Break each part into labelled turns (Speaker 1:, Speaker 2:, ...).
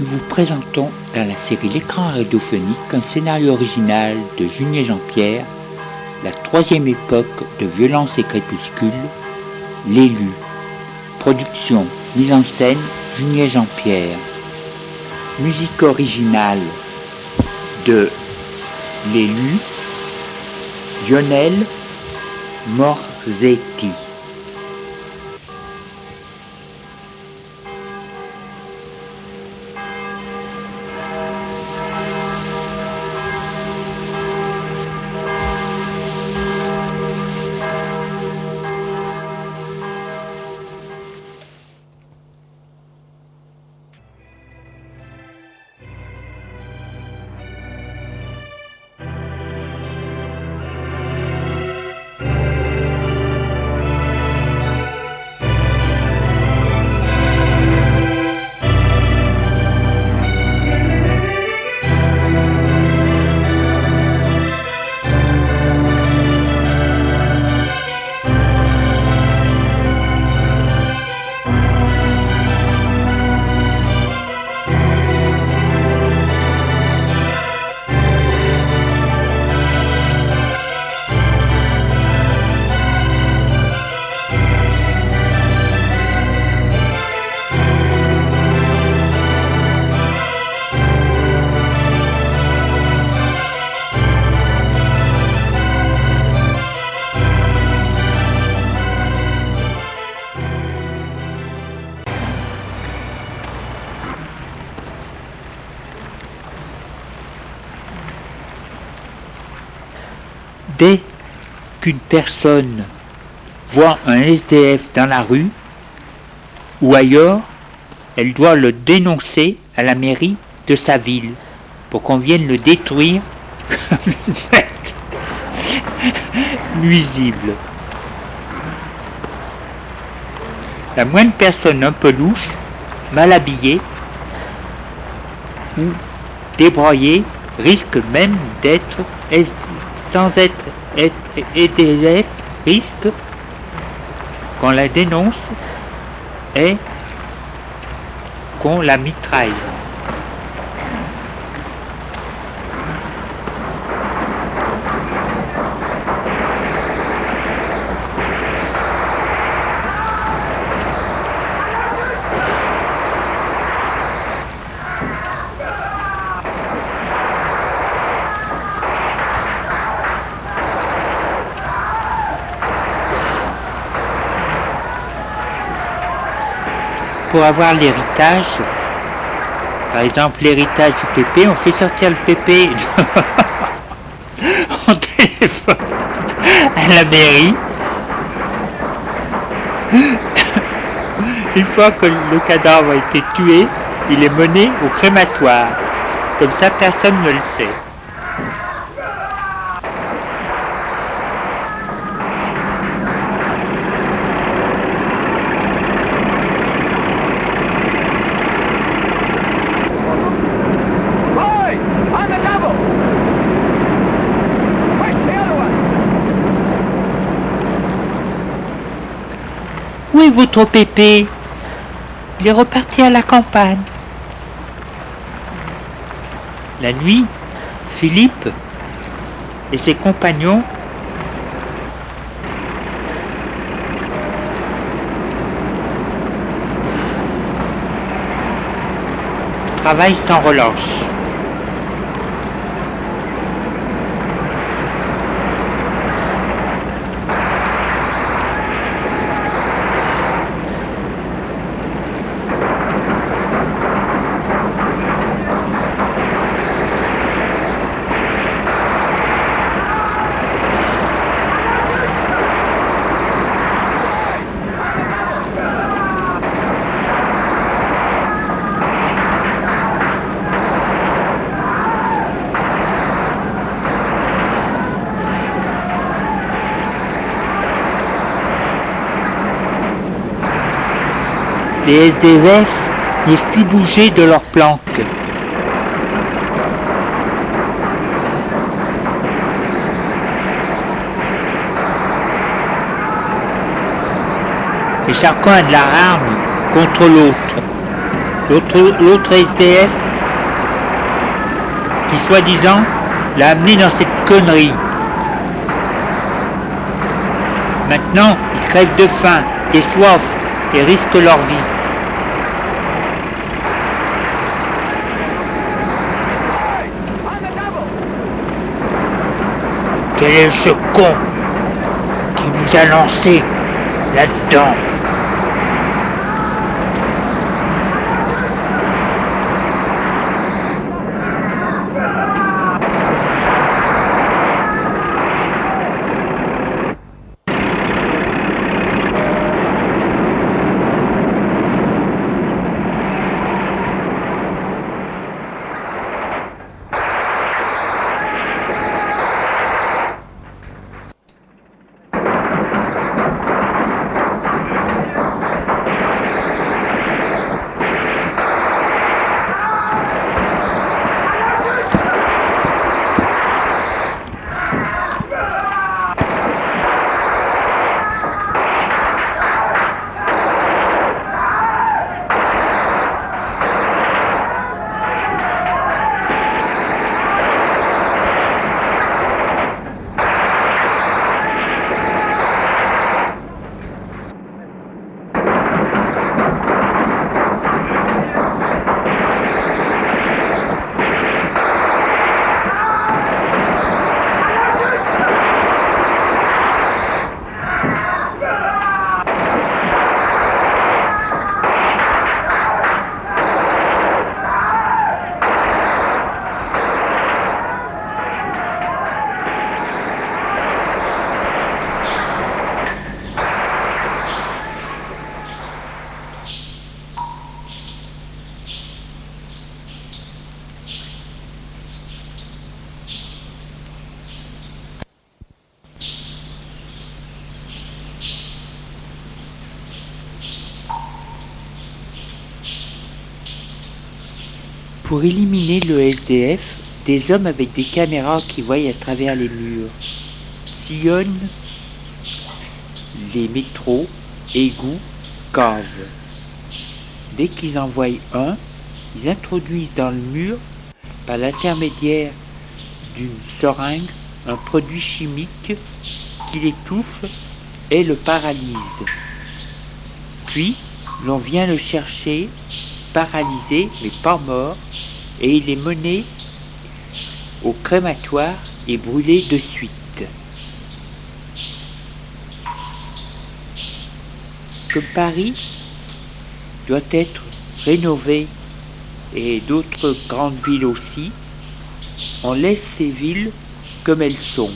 Speaker 1: nous vous présentons dans la série L'écran radiophonique un scénario original de Julien Jean-Pierre, la troisième époque de violence et crépuscule, l'élu. Production, mise en scène, Julien Jean-Pierre. Musique originale de l'élu, Lionel Morzetti. Dès qu'une personne voit un SDF dans la rue ou ailleurs, elle doit le dénoncer à la mairie de sa ville pour qu'on vienne le détruire comme une nuisible. La moindre personne un peu louche, mal habillée ou débroyée risque même d'être sans être EDF risque qu'on la dénonce et qu'on la mitraille. Pour avoir l'héritage, par exemple l'héritage du PP, on fait sortir le PP en téléphone à la mairie. Une fois que le cadavre a été tué, il est mené au crématoire. Comme ça, personne ne le sait. Votre pépé Il est reparti à la campagne. La nuit, Philippe et ses compagnons travaillent sans relâche. Les SDF n'osent plus bouger de leur planque. Et chacun a de la arme contre l'autre. l'autre SDF qui soi-disant l'a amené dans cette connerie. Maintenant, ils crèvent de faim et soif et risquent leur vie. Ce con qui nous a lancé là-dedans Pour éliminer le Des hommes avec des caméras qui voient à travers les murs sillonnent les métros, égouts, caves. Dès qu'ils en voient un, ils introduisent dans le mur, par l'intermédiaire d'une seringue, un produit chimique qui l'étouffe et le paralyse. Puis, l'on vient le chercher paralysé mais pas mort, et il est mené au crématoire et brûlé de suite. Que Paris doit être rénové et d'autres grandes villes aussi, on laisse ces villes comme elles sont.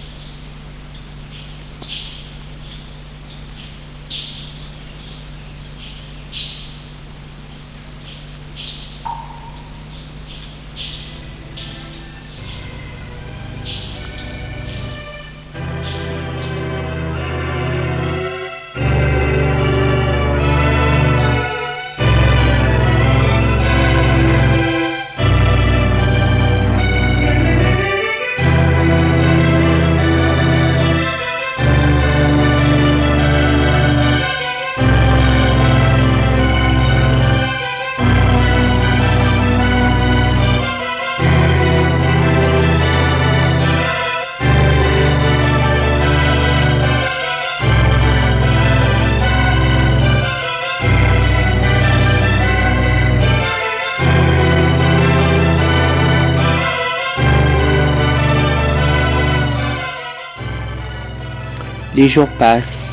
Speaker 1: Les jours passent.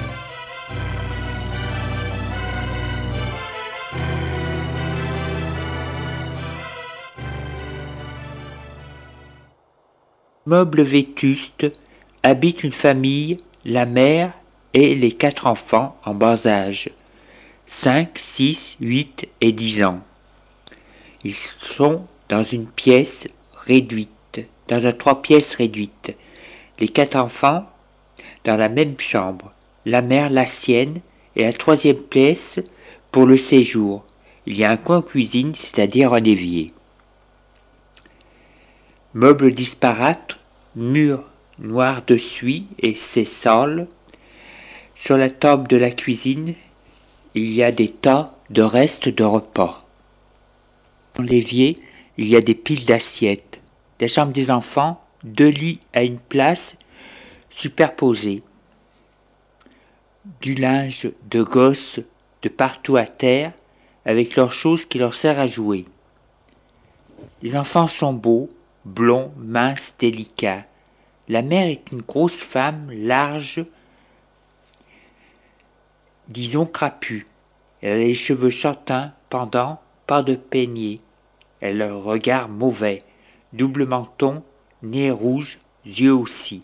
Speaker 1: Meuble vétuste habite une famille, la mère et les quatre enfants en bas âge, 5, 6, 8 et 10 ans. Ils sont dans une pièce réduite, dans un trois pièces réduite. Les quatre enfants dans la même chambre, la mère la sienne et la troisième pièce pour le séjour. Il y a un coin cuisine, c'est-à-dire un évier. Meubles disparates, murs noirs de suie et ses. Sur la table de la cuisine, il y a des tas de restes de repas. Dans l'évier, il y a des piles d'assiettes, des chambres des enfants, deux lits à une place, superposés. Du linge de gosses de partout à terre, avec leurs choses qui leur servent à jouer. Les enfants sont beaux, blonds, minces, délicats. La mère est une grosse femme, large, disons crapue. Elle a les cheveux châtains, pendants, pas de peignet. Elle a le regard mauvais, double menton, nez rouge, yeux aussi.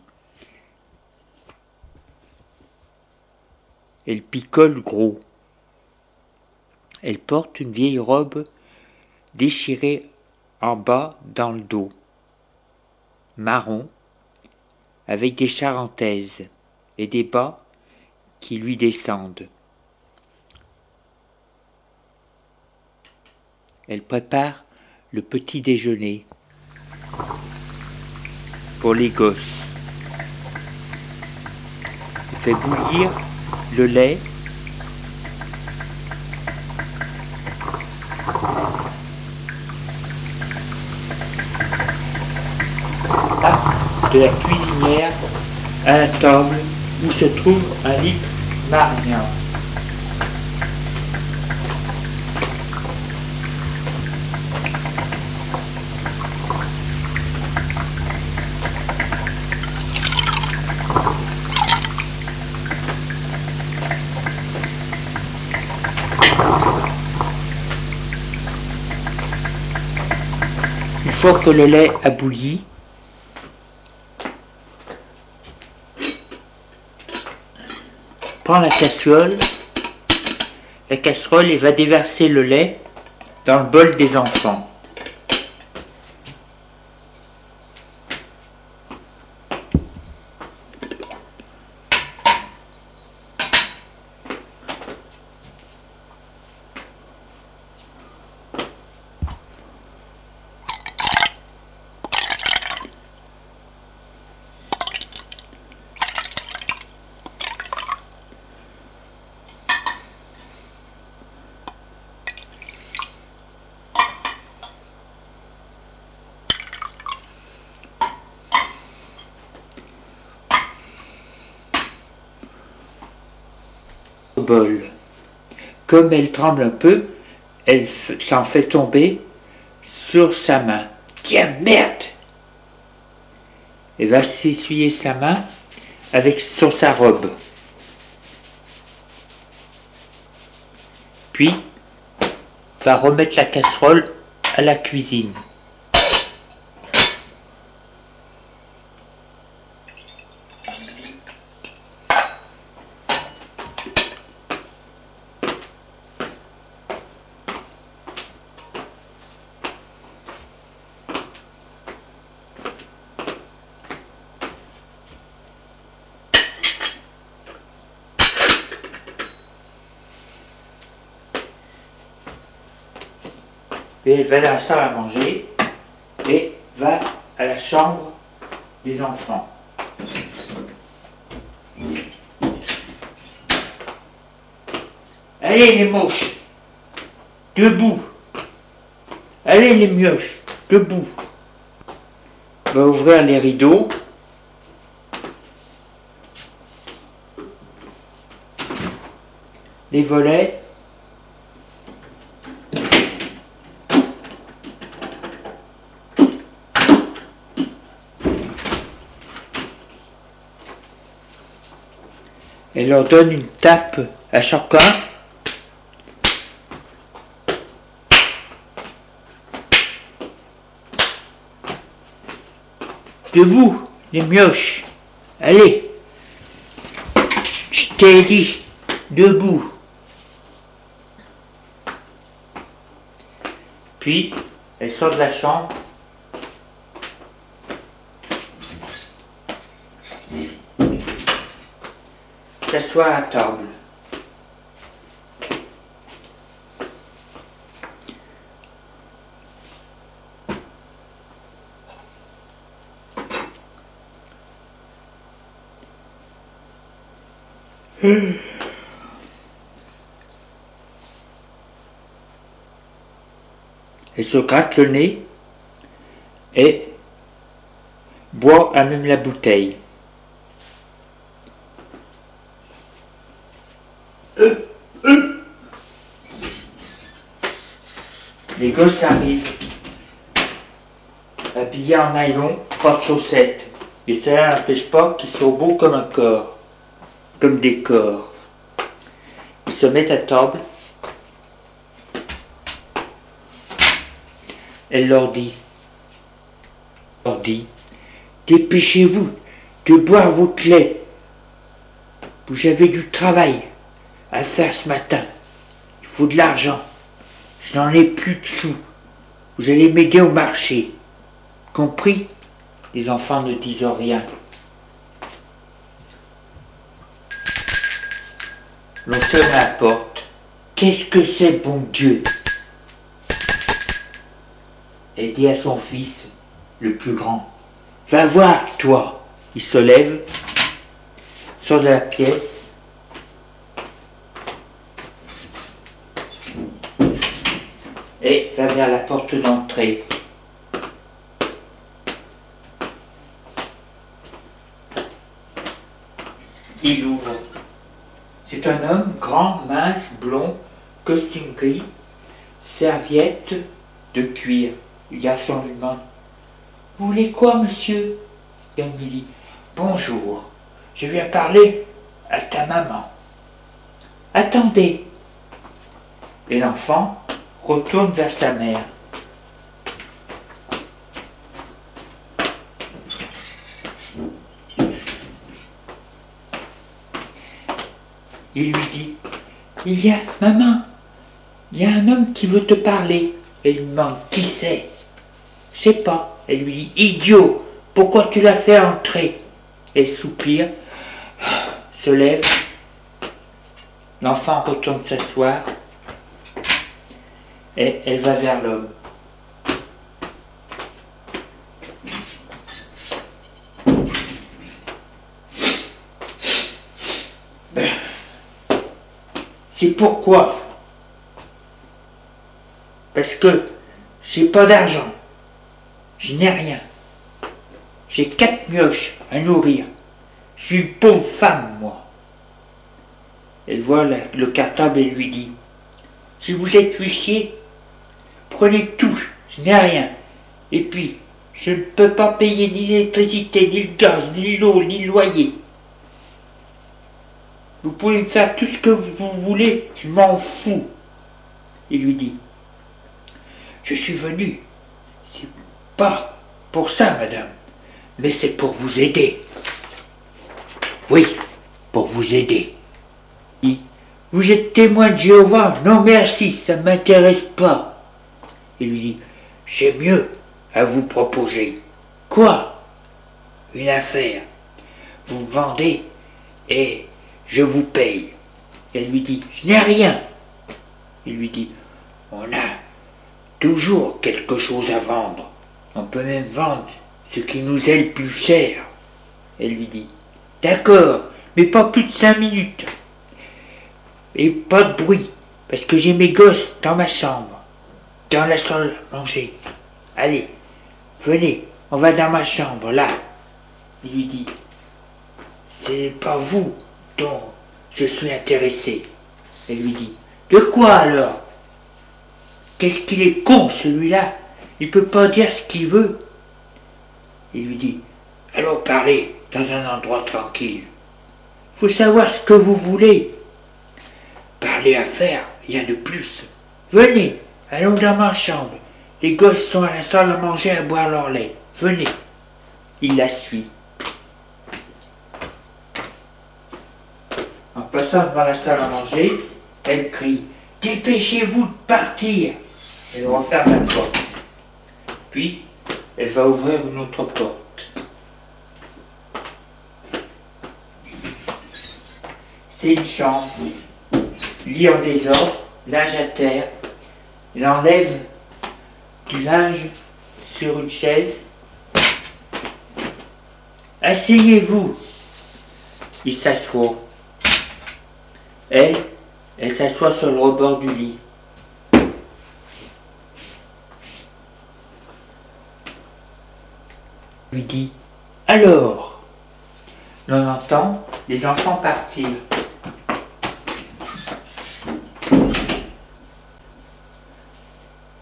Speaker 1: Elle picole gros. Elle porte une vieille robe déchirée en bas dans le dos, marron, avec des charentaises et des bas qui lui descendent. Elle prépare le petit déjeuner pour les gosses. Elle fait bouillir le lait de la cuisinière à la table où se trouve un lit marien. Que le lait a bouilli, prend la casserole, la casserole et va déverser le lait dans le bol des enfants. Comme elle tremble un peu, elle s'en fait tomber sur sa main. Tiens, merde Elle va s'essuyer sa main avec sur sa robe. Puis, va remettre la casserole à la cuisine. Et elle va dans la salle à manger et va à la chambre des enfants. Allez les moches, debout. Allez les mioches, debout. Va ouvrir les rideaux. Les volets. Elle leur donne une tape à chacun. Debout, les mioches. Allez. Je t'ai dit, debout. Puis, elle sort de la chambre. Assois à table. Elle se gratte le nez et boit à même la bouteille. Gosses arrivent, habillés en nylon, pas de chaussettes. Et cela n'empêche pas qu'ils soient beaux comme un corps, comme des corps. Ils se mettent à table. Elle leur dit, leur dit, dépêchez-vous de boire votre lait. Vous avez du travail à faire ce matin. Il faut de l'argent. Je n'en ai plus de sous. Vous allez m'aider au marché. Compris? Les enfants ne disent rien. L'on sonne à la porte. Qu'est-ce que c'est, bon Dieu? Elle dit à son fils, le plus grand, Va voir, toi. Il se lève, sort de la pièce, la porte d'entrée. Il ouvre. C'est un homme grand, mince, blond, costume gris, serviette de cuir. Le garçon lui demande Vous voulez quoi, monsieur? Lui dit Bonjour, je viens parler à ta maman. Attendez. Et l'enfant retourne vers sa mère. Il lui dit, il y a, maman, il y a un homme qui veut te parler. Elle lui demande, qui c'est? Je sais pas. Elle lui dit, idiot, pourquoi tu l'as fait entrer? Elle soupire, se lève. L'enfant retourne s'asseoir et elle va vers l'homme. C'est pourquoi? Parce que j'ai pas d'argent. Je n'ai rien. J'ai quatre mioches à nourrir. Je suis une pauvre femme, moi. Elle voit le cartable et lui dit Si vous êtes huissier, Prenez tout, je n'ai rien. Et puis, je ne peux pas payer ni l'électricité, ni le gaz, ni l'eau, ni le loyer. Vous pouvez me faire tout ce que vous voulez, je m'en fous. Il lui dit, je suis venu. C'est pas pour ça, madame, mais c'est pour vous aider. Oui, pour vous aider. vous êtes témoin de Jéhovah Non merci, ça ne m'intéresse pas. Il lui dit J'ai mieux à vous proposer. Quoi? Une affaire. Vous vendez et je vous paye. Elle lui dit Je n'ai rien. Il lui dit On a toujours quelque chose à vendre. On peut même vendre ce qui nous est le plus cher. Elle lui dit D'accord, mais pas plus de cinq minutes. Et pas de bruit, parce que j'ai mes gosses dans ma chambre dans la salle manger. Allez, venez, on va dans ma chambre, là. Il lui dit, c'est pas vous dont je suis intéressé. Elle lui dit, de quoi alors? Qu'est-ce qu'il est con celui-là? Il peut pas dire ce qu'il veut. Il lui dit, allons parler dans un endroit tranquille. Faut savoir ce que vous voulez. Parler à faire, rien de plus. Venez, Allons dans ma chambre. Les gosses sont à la salle à manger à boire leur lait. Venez. Il la suit. En passant devant la salle à manger, elle crie Dépêchez-vous de partir Elle referme la porte. Puis, elle va ouvrir une autre porte. C'est une chambre. Lit en désordre, linge à terre, il enlève du linge sur une chaise. Asseyez-vous. Il s'assoit. Elle, elle s'assoit sur le rebord du lit. Lui dit Alors, l'on entend les enfants partir.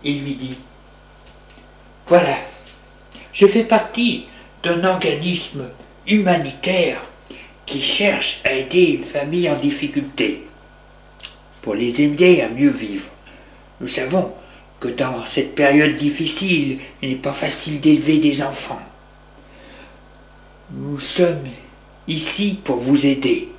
Speaker 1: Il lui dit Voilà, je fais partie d'un organisme humanitaire qui cherche à aider une famille en difficulté pour les aider à mieux vivre. Nous savons que dans cette période difficile, il n'est pas facile d'élever des enfants. Nous sommes ici pour vous aider.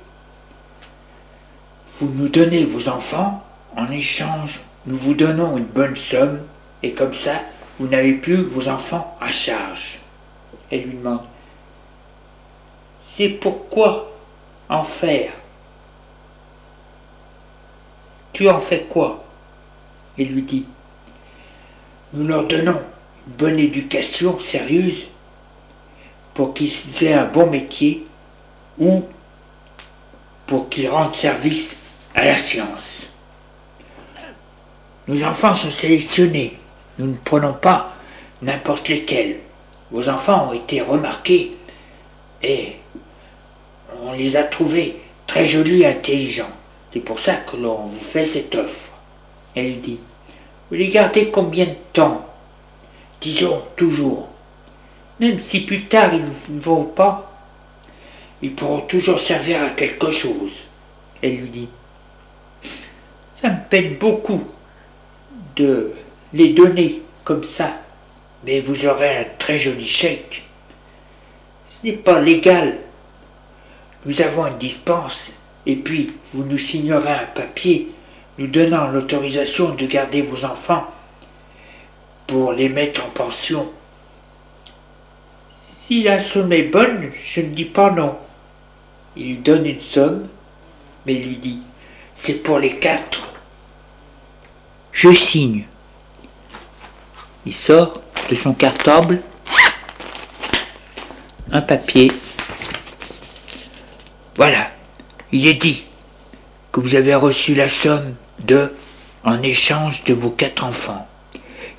Speaker 1: Vous nous donnez vos enfants, en échange, nous vous donnons une bonne somme, et comme ça, vous n'avez plus vos enfants à charge. Elle lui demande, c'est pourquoi en faire? Tu en fais quoi? Il lui dit, nous leur donnons une bonne éducation sérieuse pour qu'ils aient un bon métier ou pour qu'ils rendent service à la science. Nos enfants sont sélectionnés. Nous ne prenons pas n'importe lesquels. Vos enfants ont été remarqués et on les a trouvés très jolis et intelligents. C'est pour ça que l'on vous fait cette offre. Elle dit, vous les gardez combien de temps? Disons toujours. Même si plus tard ils ne vont pas, ils pourront toujours servir à quelque chose. Elle lui dit, ça me peine beaucoup de les donner comme ça, mais vous aurez un très joli chèque. Ce n'est pas légal. Nous avons une dispense, et puis vous nous signerez un papier nous donnant l'autorisation de garder vos enfants pour les mettre en pension. Si la somme est bonne, je ne dis pas non. Il lui donne une somme, mais il lui dit C'est pour les quatre. Je signe. Il sort de son cartable un papier. Voilà, il est dit que vous avez reçu la somme de en échange de vos quatre enfants,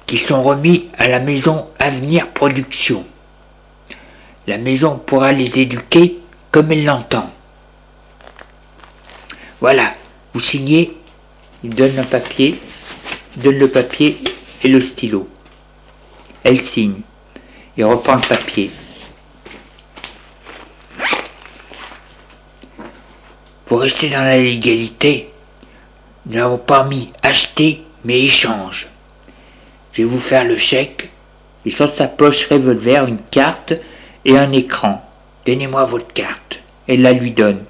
Speaker 1: qui sont remis à la maison Avenir Production. La maison pourra les éduquer comme elle l'entend. Voilà, vous signez, il donne un papier, donne le papier et le stylo. Elle signe. Il reprend le papier. Pour rester dans la légalité, nous n'avons pas mis acheter, mais échange. Je vais vous faire le chèque. Il sort sa poche revolver une carte et un écran. Donnez-moi votre carte. Elle la lui donne.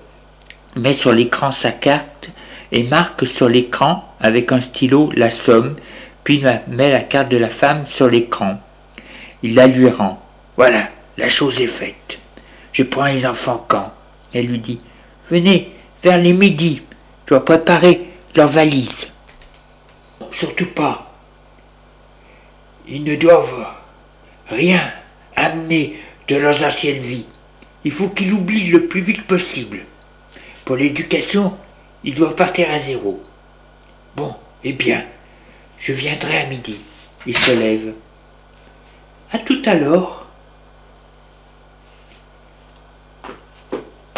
Speaker 1: Met sur l'écran sa carte et marque sur l'écran avec un stylo la somme, puis met la carte de la femme sur l'écran. Il la lui rend. Voilà, la chose est faite. Je prends les enfants quand? Elle lui dit Venez, vers les midis. Je dois préparer leur valise. Surtout pas. Ils ne doivent rien amener de leurs anciennes vies. Il faut qu'ils oublient le plus vite possible. Pour l'éducation, ils doivent partir à zéro. Bon, eh bien, je viendrai à midi. Il se lève. À tout à l'heure.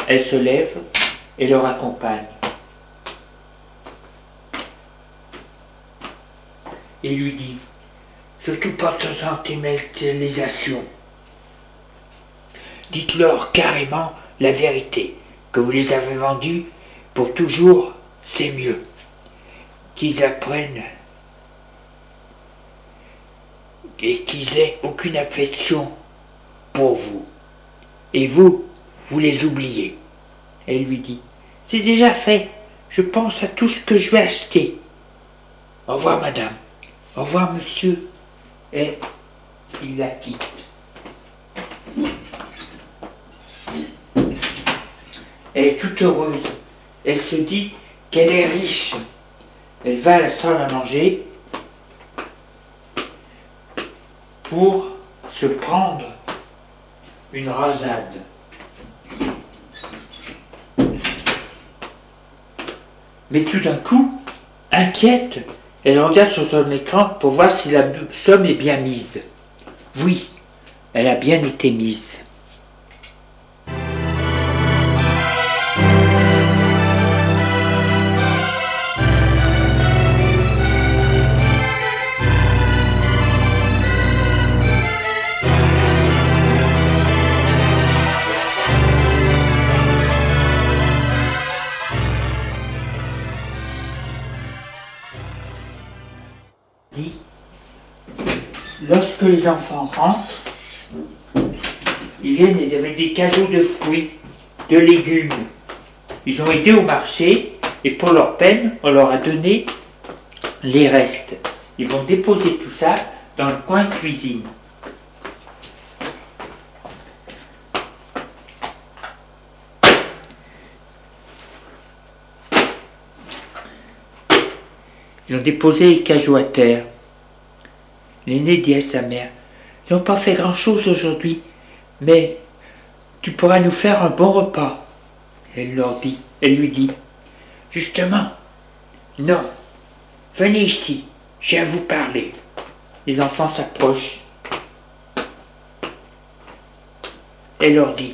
Speaker 1: Elle se lève et leur accompagne. Il lui dit Surtout pas de sentimentalisation. Dites-leur carrément la vérité, que vous les avez vendus toujours, c'est mieux. Qu'ils apprennent et qu'ils aient aucune affection pour vous. Et vous, vous les oubliez. Elle lui dit C'est déjà fait. Je pense à tout ce que je vais acheter. Au revoir, madame. Au revoir, monsieur. Et il la quitte. Elle est toute heureuse. Elle se dit qu'elle est riche. Elle va à la salle à manger pour se prendre une rasade. Mais tout d'un coup, inquiète, elle regarde sur son écran pour voir si la somme est bien mise. Oui, elle a bien été mise. Les enfants rentrent, ils viennent avec des cajots de fruits, de légumes. Ils ont été au marché et pour leur peine, on leur a donné les restes. Ils vont déposer tout ça dans le coin cuisine. Ils ont déposé les cajots à terre. L'aîné dit à sa mère Ils n'ont pas fait grand-chose aujourd'hui, mais tu pourras nous faire un bon repas. Elle leur dit, elle lui dit Justement, non, venez ici, j'ai à vous parler. Les enfants s'approchent. Elle leur dit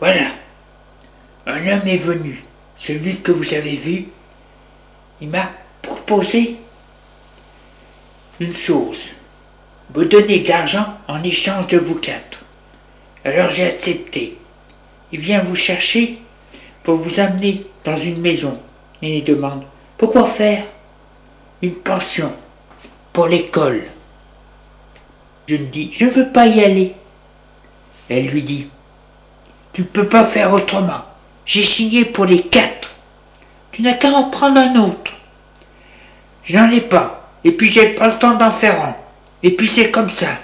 Speaker 1: Voilà, un homme est venu, celui que vous avez vu. Il m'a proposé une chose vous donner de l'argent en échange de vous quatre. Alors j'ai accepté. Il vient vous chercher pour vous amener dans une maison. Et il demande Pourquoi faire Une pension pour l'école? Je lui dis Je ne veux pas y aller. Elle lui dit Tu ne peux pas faire autrement. J'ai signé pour les quatre. Tu n'as qu'à en prendre un autre. J'en ai pas. Et puis j'ai pas le temps d'en faire un. Et puis c'est comme ça.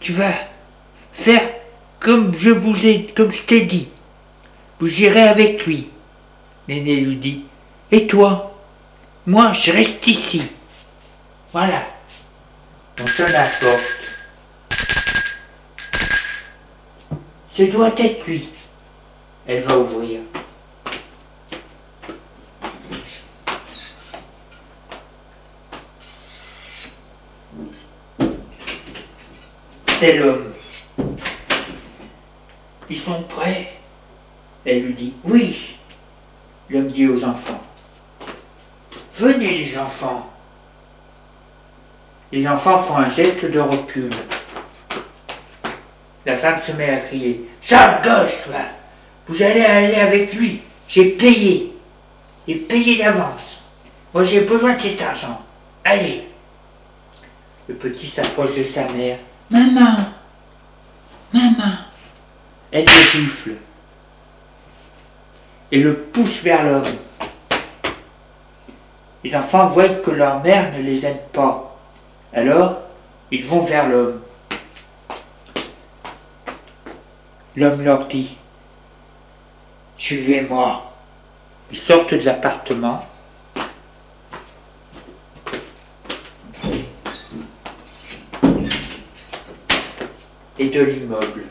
Speaker 1: Tu vas faire comme je vous ai, comme je t'ai dit. Vous irez avec lui. L'aîné lui dit. Et toi? Moi, je reste ici. Voilà. On sonne la porte. Ce doit être lui. Elle va ouvrir. C'est l'homme. Ils sont prêts Elle lui dit Oui. L'homme dit aux enfants Venez les enfants. Les enfants font un geste de recul. La femme se met à crier Sale gosse, toi Vous allez aller avec lui. J'ai payé. J'ai payé d'avance. Moi, j'ai besoin de cet argent. Allez. Le petit s'approche de sa mère. Maman Maman Elle le gifle et le pousse vers l'homme. Les enfants voient que leur mère ne les aime pas. Alors, ils vont vers l'homme. L'homme leur dit Suivez-moi. Ils sortent de l'appartement. De l'immeuble.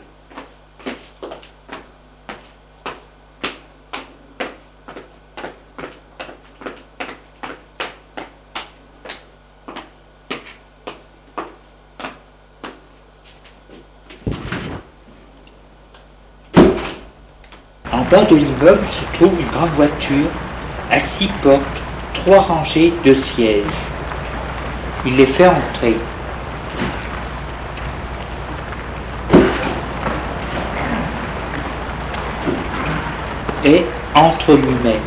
Speaker 1: En bas de l'immeuble se trouve une grande voiture à six portes, trois rangées de sièges. Il les fait entrer. Et entre lui-même.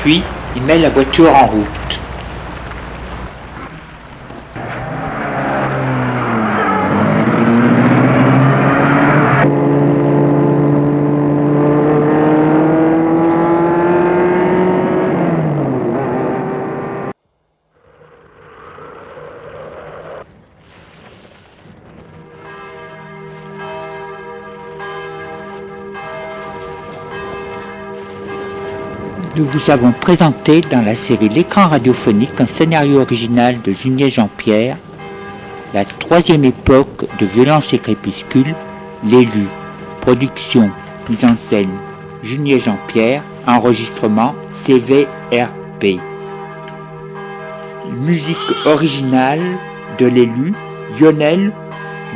Speaker 1: Puis il met la voiture en route. nous vous avons présenté dans la série L'écran radiophonique un scénario original de Junier Jean-Pierre, la troisième époque de Violence et Crépuscule, l'élu, production, mise en scène, Junier Jean-Pierre, enregistrement CVRP. Musique originale de l'élu Lionel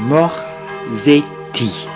Speaker 1: Morzetti.